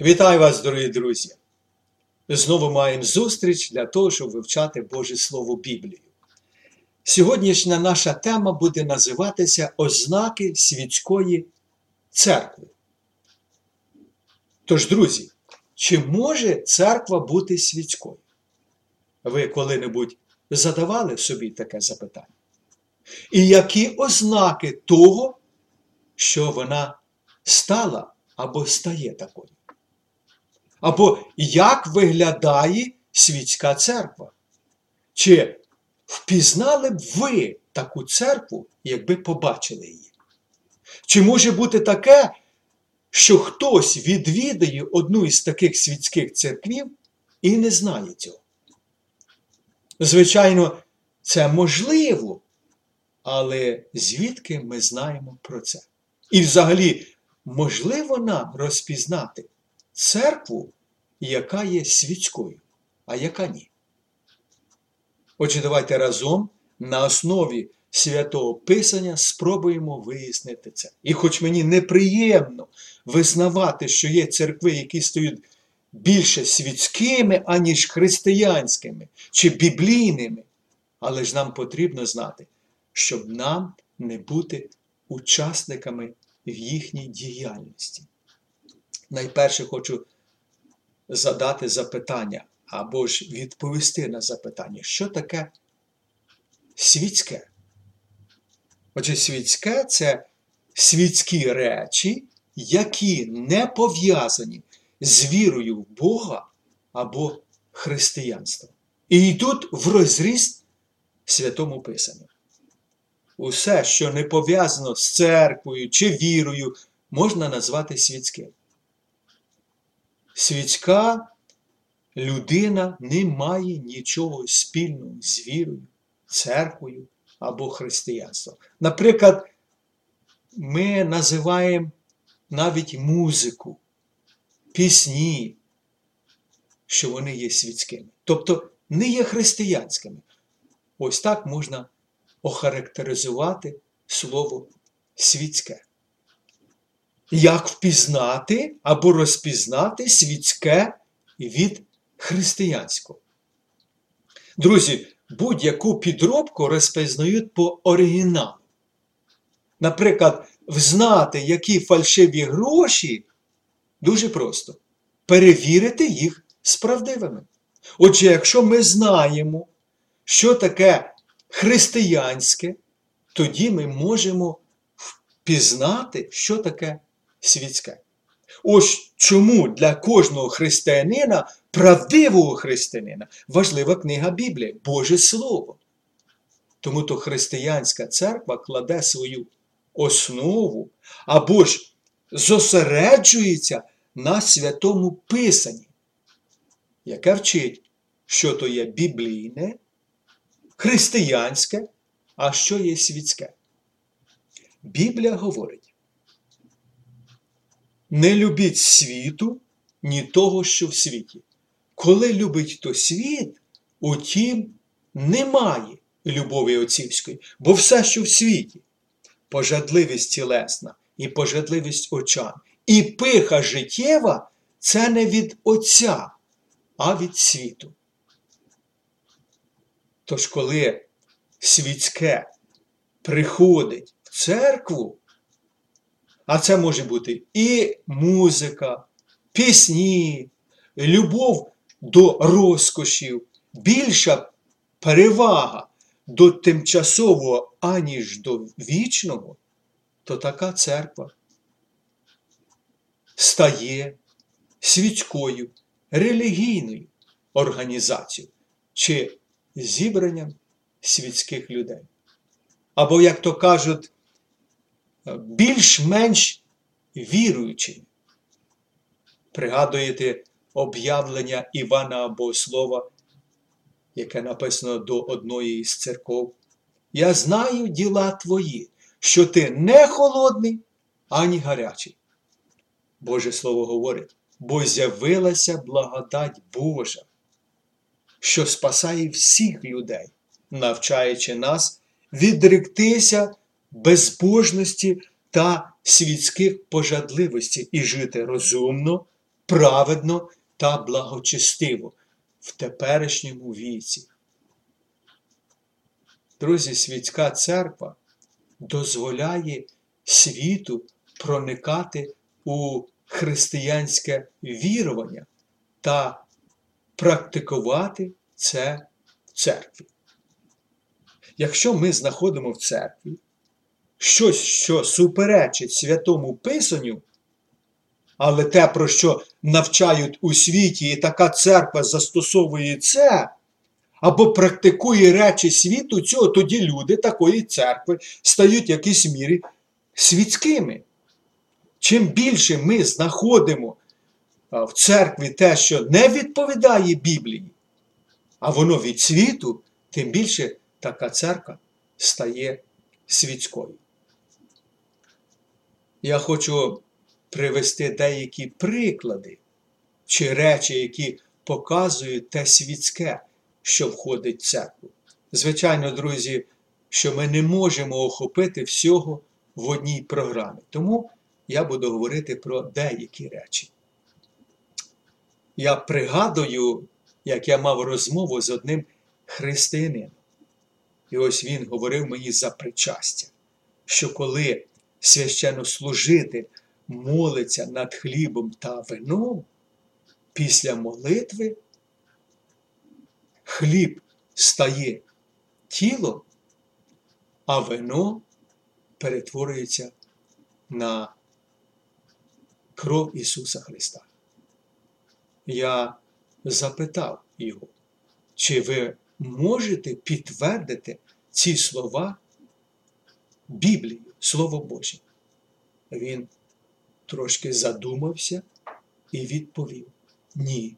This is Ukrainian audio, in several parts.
Вітаю вас, дорогі друзі! Знову маємо зустріч для того, щоб вивчати Боже Слово Біблію. Сьогоднішня наша тема буде називатися Ознаки світської церкви. Тож, друзі, чи може церква бути світською? Ви коли-небудь задавали собі таке запитання? І які ознаки того, що вона стала або стає такою? Або як виглядає світська церква? Чи впізнали б ви таку церкву, якби побачили її? Чи може бути таке, що хтось відвідає одну із таких світських церквів і не знає цього? Звичайно, це можливо, але звідки ми знаємо про це? І взагалі, можливо нам розпізнати церкву, яка є світською, а яка ні. Отже, давайте разом на основі святого Писання спробуємо вияснити це. І хоч мені неприємно визнавати, що є церкви, які стають більше світськими, аніж християнськими чи біблійними, але ж нам потрібно знати, щоб нам не бути учасниками в їхній діяльності найперше хочу задати запитання або ж відповісти на запитання, що таке світське? Отже, світське це світські речі, які не пов'язані з вірою в Бога або християнством. І йдуть в розріз святому Писанню. Усе, що не пов'язано з церквою чи вірою, можна назвати світським світська людина не має нічого спільного з вірою, церквою або християнством. Наприклад, ми називаємо навіть музику, пісні, що вони є світськими. Тобто не є християнськими. Ось так можна охарактеризувати слово світське як впізнати або розпізнати світське від християнського. Друзі, будь-яку підробку розпізнають по оригіналу. Наприклад, взнати, які фальшиві гроші, дуже просто перевірити їх справдивими. Отже, якщо ми знаємо, що таке християнське, тоді ми можемо впізнати, що таке світське. Ось чому для кожного християнина, правдивого християнина, важлива книга Біблії, Боже Слово. Тому то християнська церква кладе свою основу або ж зосереджується на святому Писанні, яке вчить, що то є біблійне, християнське, а що є світське. Біблія говорить, не любіть світу, ні того, що в світі. Коли любить то світ, утім немає любові отцівської, бо все, що в світі, пожадливість тілесна і пожадливість очам, і пиха життєва це не від Отця, а від світу. Тож, коли світське приходить в церкву, а це може бути і музика, пісні, любов до розкошів, більша перевага до тимчасового, аніж до вічного, то така церква стає світською релігійною організацією чи зібранням світських людей. Або, як то кажуть, більш-менш віруючими. Пригадуєте об'явлення Івана Богослова, яке написано до одної із церков. Я знаю діла твої, що ти не холодний, ані гарячий. Боже Слово говорить, бо з'явилася благодать Божа, що спасає всіх людей, навчаючи нас відректися безбожності та світських пожадливостей і жити розумно, праведно та благочестиво в теперішньому віці. Друзі, світська церква дозволяє світу проникати у християнське вірування та практикувати це в церкві. Якщо ми знаходимо в церкві щось, що суперечить святому Писанню, але те, про що навчають у світі, і така церква застосовує це, або практикує речі світу цього, тоді люди такої церкви стають в якійсь мірі світськими. Чим більше ми знаходимо в церкві те, що не відповідає Біблії, а воно від світу, тим більше така церква стає світською. Я хочу привести деякі приклади чи речі, які показують те світське, що входить в церкву. Звичайно, друзі, що ми не можемо охопити всього в одній програмі. Тому я буду говорити про деякі речі. Я пригадую, як я мав розмову з одним християнином. І ось він говорив мені за причастя, що коли священнослужитель молиться над хлібом та вином, після молитви хліб стає тілом, а вино перетворюється на кров Ісуса Христа. Я запитав його, чи ви можете підтвердити ці слова Біблії, Слово Боже? Він трошки задумався і відповів ні.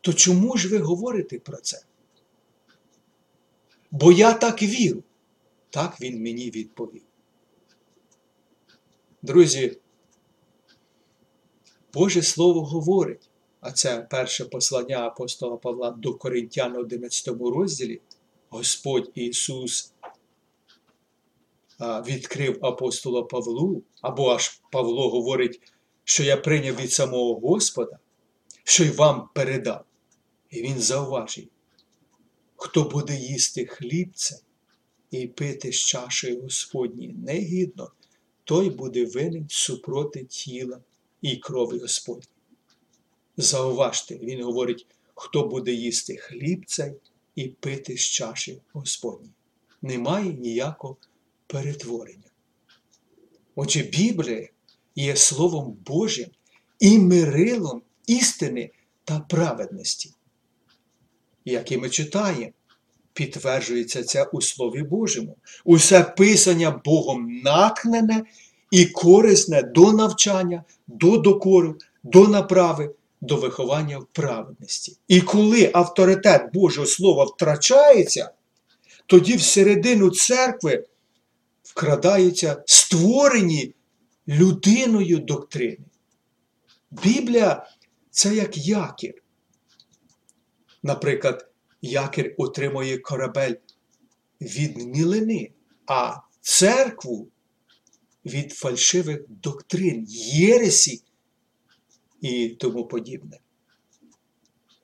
То чому ж ви говорите про це? Бо я так вірю. Так він мені відповів. Друзі, Боже Слово говорить, а це перше послання апостола Павла до Коринтян 11 розділі, Господь Ісус відкрив апостола Павлу, або аж Павло говорить, що я прийняв від самого Господа, що й вам передав. І він зауважив, хто буде їсти хлібце і пити з чашею Господні негідно, той буде винен супроти тіла і крові Господні. Зауважте, він говорить, хто буде їсти хлібце і пити з чаші Господні. Немає ніякого перетворення. Отже, Біблія є Словом Божим і мирилом істини та праведності. Як і ми читаємо, підтверджується це у Слові Божому. Усе писання Богом натхнене і корисне до навчання, до докору, до направи, до виховання в праведності. І коли авторитет Божого Слова втрачається, тоді всередину церкви вкрадаються створені людиною доктрини. Біблія це як якір. Наприклад, якір отримує корабель від мілини, а церкву від фальшивих доктрин, єресі і тому подібне.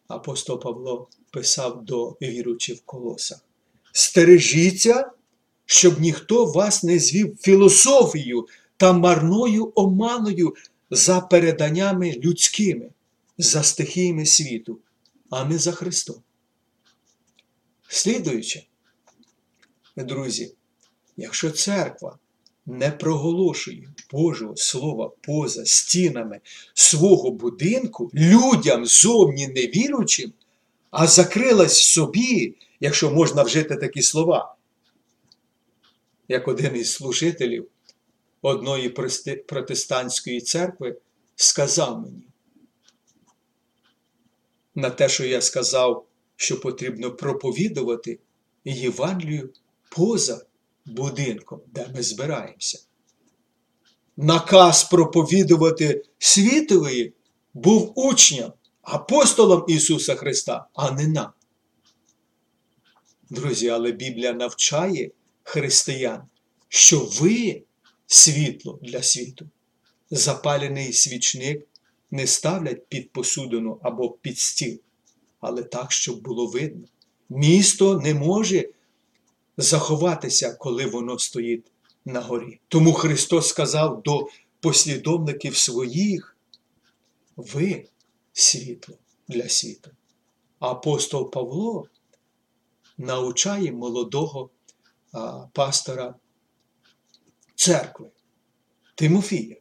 Апостол Павло писав до віручих в колосах. Стережіться щоб ніхто вас не звів філософією та марною оманою за переданнями людськими, за стихіями світу, а не за Христом. Слідуючи, друзі, якщо церква не проголошує Божого Слова поза стінами свого будинку людям зовні невіручим, а закрилась собі, якщо можна вжити такі слова, як один із служителів одної протестантської церкви сказав мені на те, що я сказав, що потрібно проповідувати Євангелію поза будинком, де ми збираємося. Наказ проповідувати світові був учням, апостолом Ісуса Христа, а не нам. Друзі, але Біблія навчає християн, що ви світло для світу, запалений свічник не ставлять під посудину або під стіл, але так, щоб було видно. Місто не може заховатися, коли воно стоїть на горі. Тому Христос сказав до послідовників своїх, ви світло для світу. Апостол Павло навчає молодого пастора церкви Тимофія.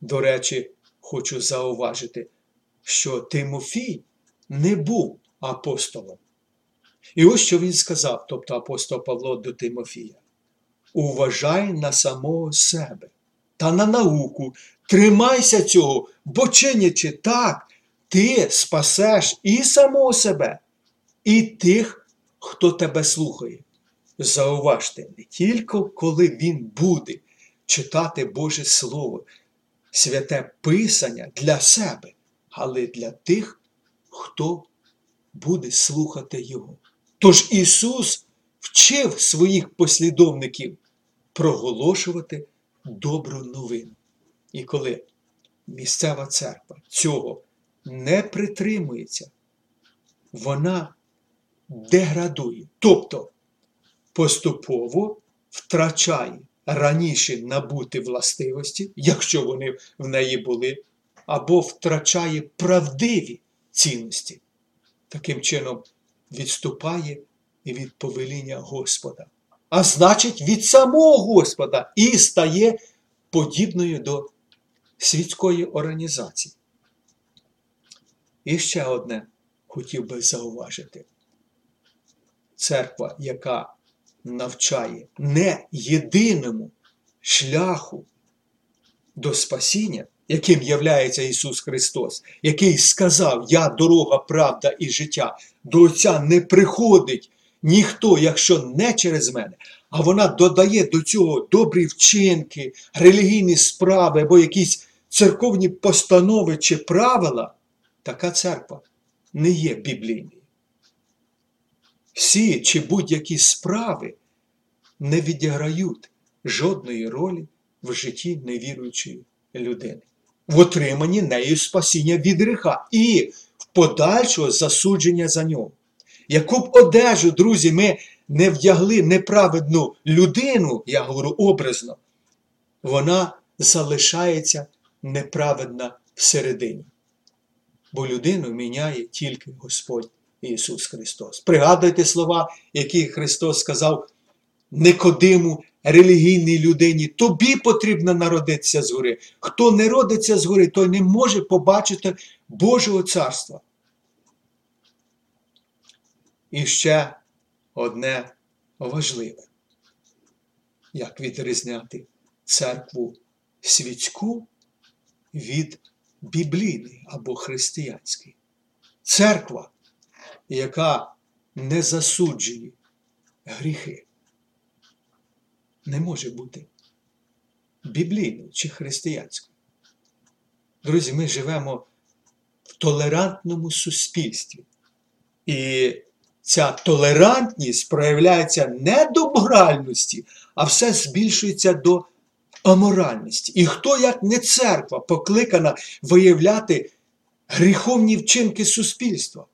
До речі, хочу зауважити, що Тимофій не був апостолом. І ось що він сказав, тобто апостол Павло до Тимофія. Уважай на самого себе та на науку, тримайся цього, бо чинячи так, ти спасеш і самого себе, і тих, хто тебе слухає. Зауважте, не тільки коли він буде читати Боже Слово, святе Писання для себе, але для тих, хто буде слухати Його. Тож Ісус вчив своїх послідовників проголошувати добру новину. І коли місцева церква цього не притримується, вона деградує, тобто поступово втрачає раніше набуті властивості, якщо вони в неї були, або втрачає правдиві цінності. Таким чином відступає від повеління Господа. А значить, від самого Господа і стає подібною до світської організації. І ще одне хотів би зауважити. Церква, яка навчає не єдиному шляху до спасіння, яким являється Ісус Христос, який сказав: Я дорога, правда і життя, до Отця не приходить ніхто, якщо не через мене, а вона додає до цього добрі вчинки, релігійні справи або якісь церковні постанови чи правила, така церква не є біблійною. Всі чи будь-які справи не відіграють жодної ролі в житті невіруючої людини, в отриманні нею спасіння від гріха і в подальшого засудження за нього. Яку б одежу, друзі, ми не вдягли неправедну людину, я говорю образно, вона залишається неправедна всередині. Бо людину міняє тільки Господь Ісус Христос. Пригадуйте слова, які Христос сказав Никодиму, релігійній людині, тобі потрібно народитися згори. Хто не родиться згори, той не може побачити Божого царства. І ще одне важливе, як відрізняти церкву світську від біблійної або християнської. Церква, яка не засуджує гріхи, не може бути біблійною чи християнською. Друзі, ми живемо в толерантному суспільстві. І ця толерантність проявляється не до моральності, а все збільшується до аморальності. І хто, як не церква, покликана виявляти гріховні вчинки суспільства?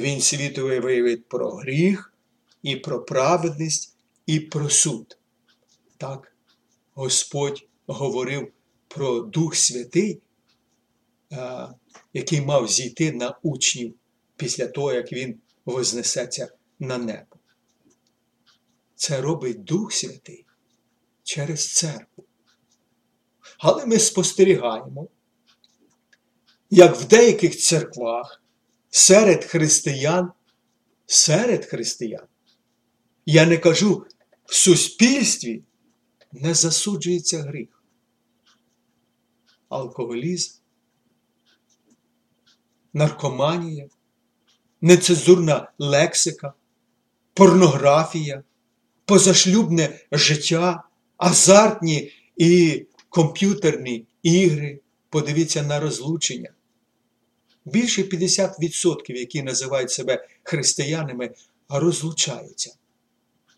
Він світовий виявить про гріх, і про праведність, і про суд. Так, Господь говорив про Дух Святий, який мав зійти на учнів після того, як він вознесеться на небо. Це робить Дух Святий через церкву. Але ми спостерігаємо, як в деяких церквах серед християн, серед християн, я не кажу в суспільстві не засуджується гріх. Алкоголізм, наркоманія, нецензурна лексика, порнографія, позашлюбне життя, азартні і комп'ютерні ігри. Подивіться на розлучення. Більше 50%, які називають себе християнами, розлучаються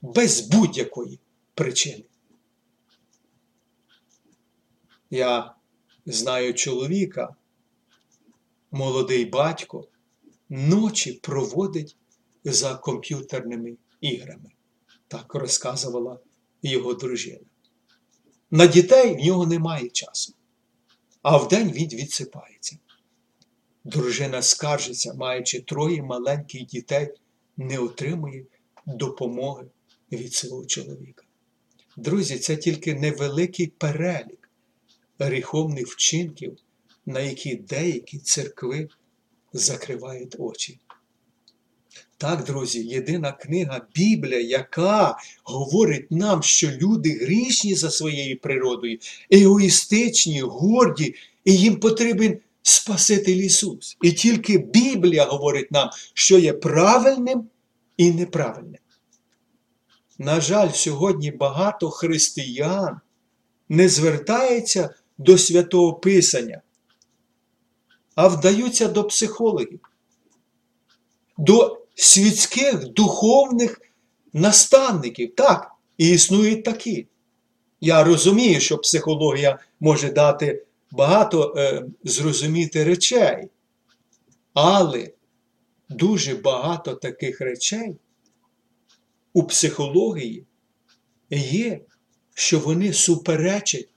без будь-якої причини. Я знаю чоловіка, молодий батько, ночі проводить за комп'ютерними іграми. Так розказувала його дружина. На дітей в нього немає часу, а вдень він відсипається. Дружина скаржиться, маючи троє маленьких дітей, не отримує допомоги від свого чоловіка. Друзі, це тільки невеликий перелік гріховних вчинків, на які деякі церкви закривають очі. Так, друзі, єдина книга Біблія, яка говорить нам, що люди грішні за своєю природою, егоїстичні, горді, і їм потрібен Спаситель Ісус. І тільки Біблія говорить нам, що є правильним і неправильним. На жаль, сьогодні багато християн не звертається до святого Писання, а вдаються до психологів, до світських духовних наставників. Так, і існують такі. Я розумію, що психологія може дати багато е, зрозуміти речей, але дуже багато таких речей у психології є, що вони суперечать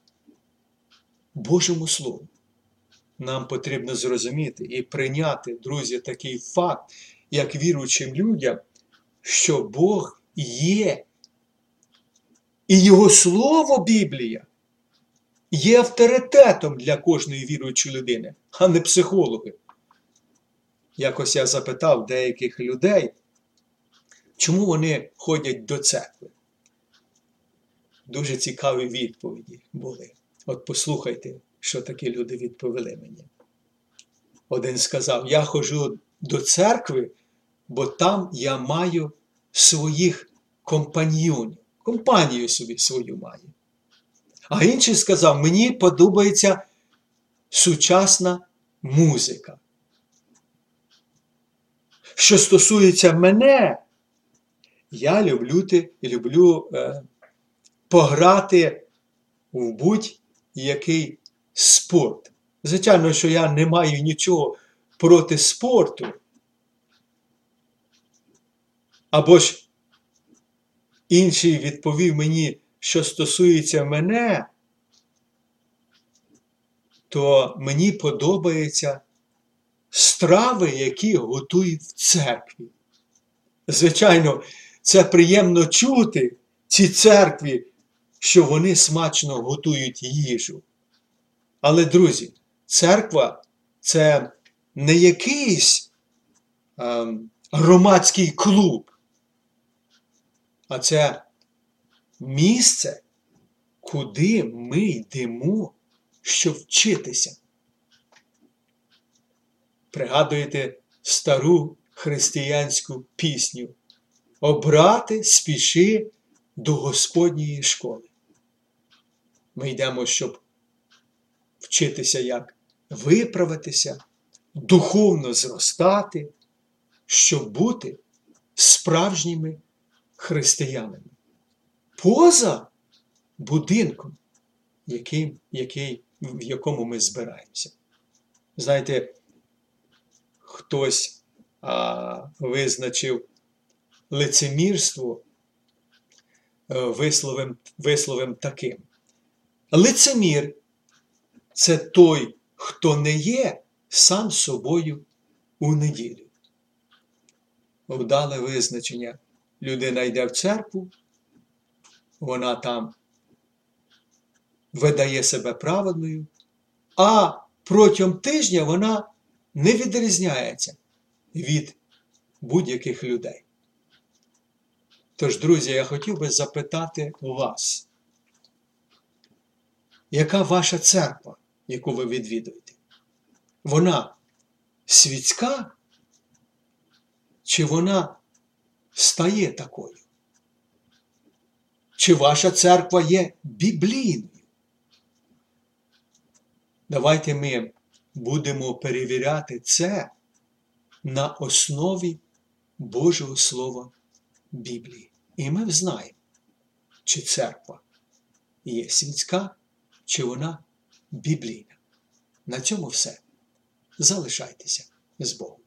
Божому Слову. Нам потрібно зрозуміти і прийняти, друзі, такий факт, як віруючим людям, що Бог є. І Його Слово Біблія є авторитетом для кожної віруючої людини, а не психологи. Якось я запитав деяких людей, чому вони ходять до церкви. Дуже цікаві відповіді були. От послухайте, що такі люди відповіли мені. Один сказав: Я ходжу до церкви, бо там я маю своїх компаньйонів. Компанію собі свою маю. А інший сказав: мені подобається сучасна музика. Що стосується мене, я люблю люблю е, пограти в будь-який спорт. Звичайно, що я не маю нічого проти спорту. Або ж інший відповів мені, що стосується мене, то мені подобаються страви, які готують в церкві. Звичайно, це приємно чути ці церкві, що вони смачно готують їжу. Але, друзі, церква це не якийсь ем, громадський клуб, а це місце, куди ми йдемо, щоб вчитися. Пригадуєте стару християнську пісню Обрати спіши до Господньої школи. Ми йдемо, щоб вчитися, як виправитися, духовно зростати, щоб бути справжніми християнами поза будинком, який, який, в якому ми збираємося. Знаєте, хтось а, визначив лицемірство е, висловим, висловим таким. Лицемір це той, хто не є сам собою у неділю. Вдале визначення. Людина йде в церкву, вона там видає себе праведною, а протягом тижня вона не відрізняється від будь-яких людей. Тож, друзі, я хотів би запитати у вас, яка ваша церква, яку ви відвідуєте? Вона світська? Чи вона стає такою? Чи ваша церква є біблійною? Давайте ми будемо перевіряти це на основі Божого Слова Біблії. І ми знаємо, чи церква є світська, чи вона біблійна. На цьому все. Залишайтеся з Богом.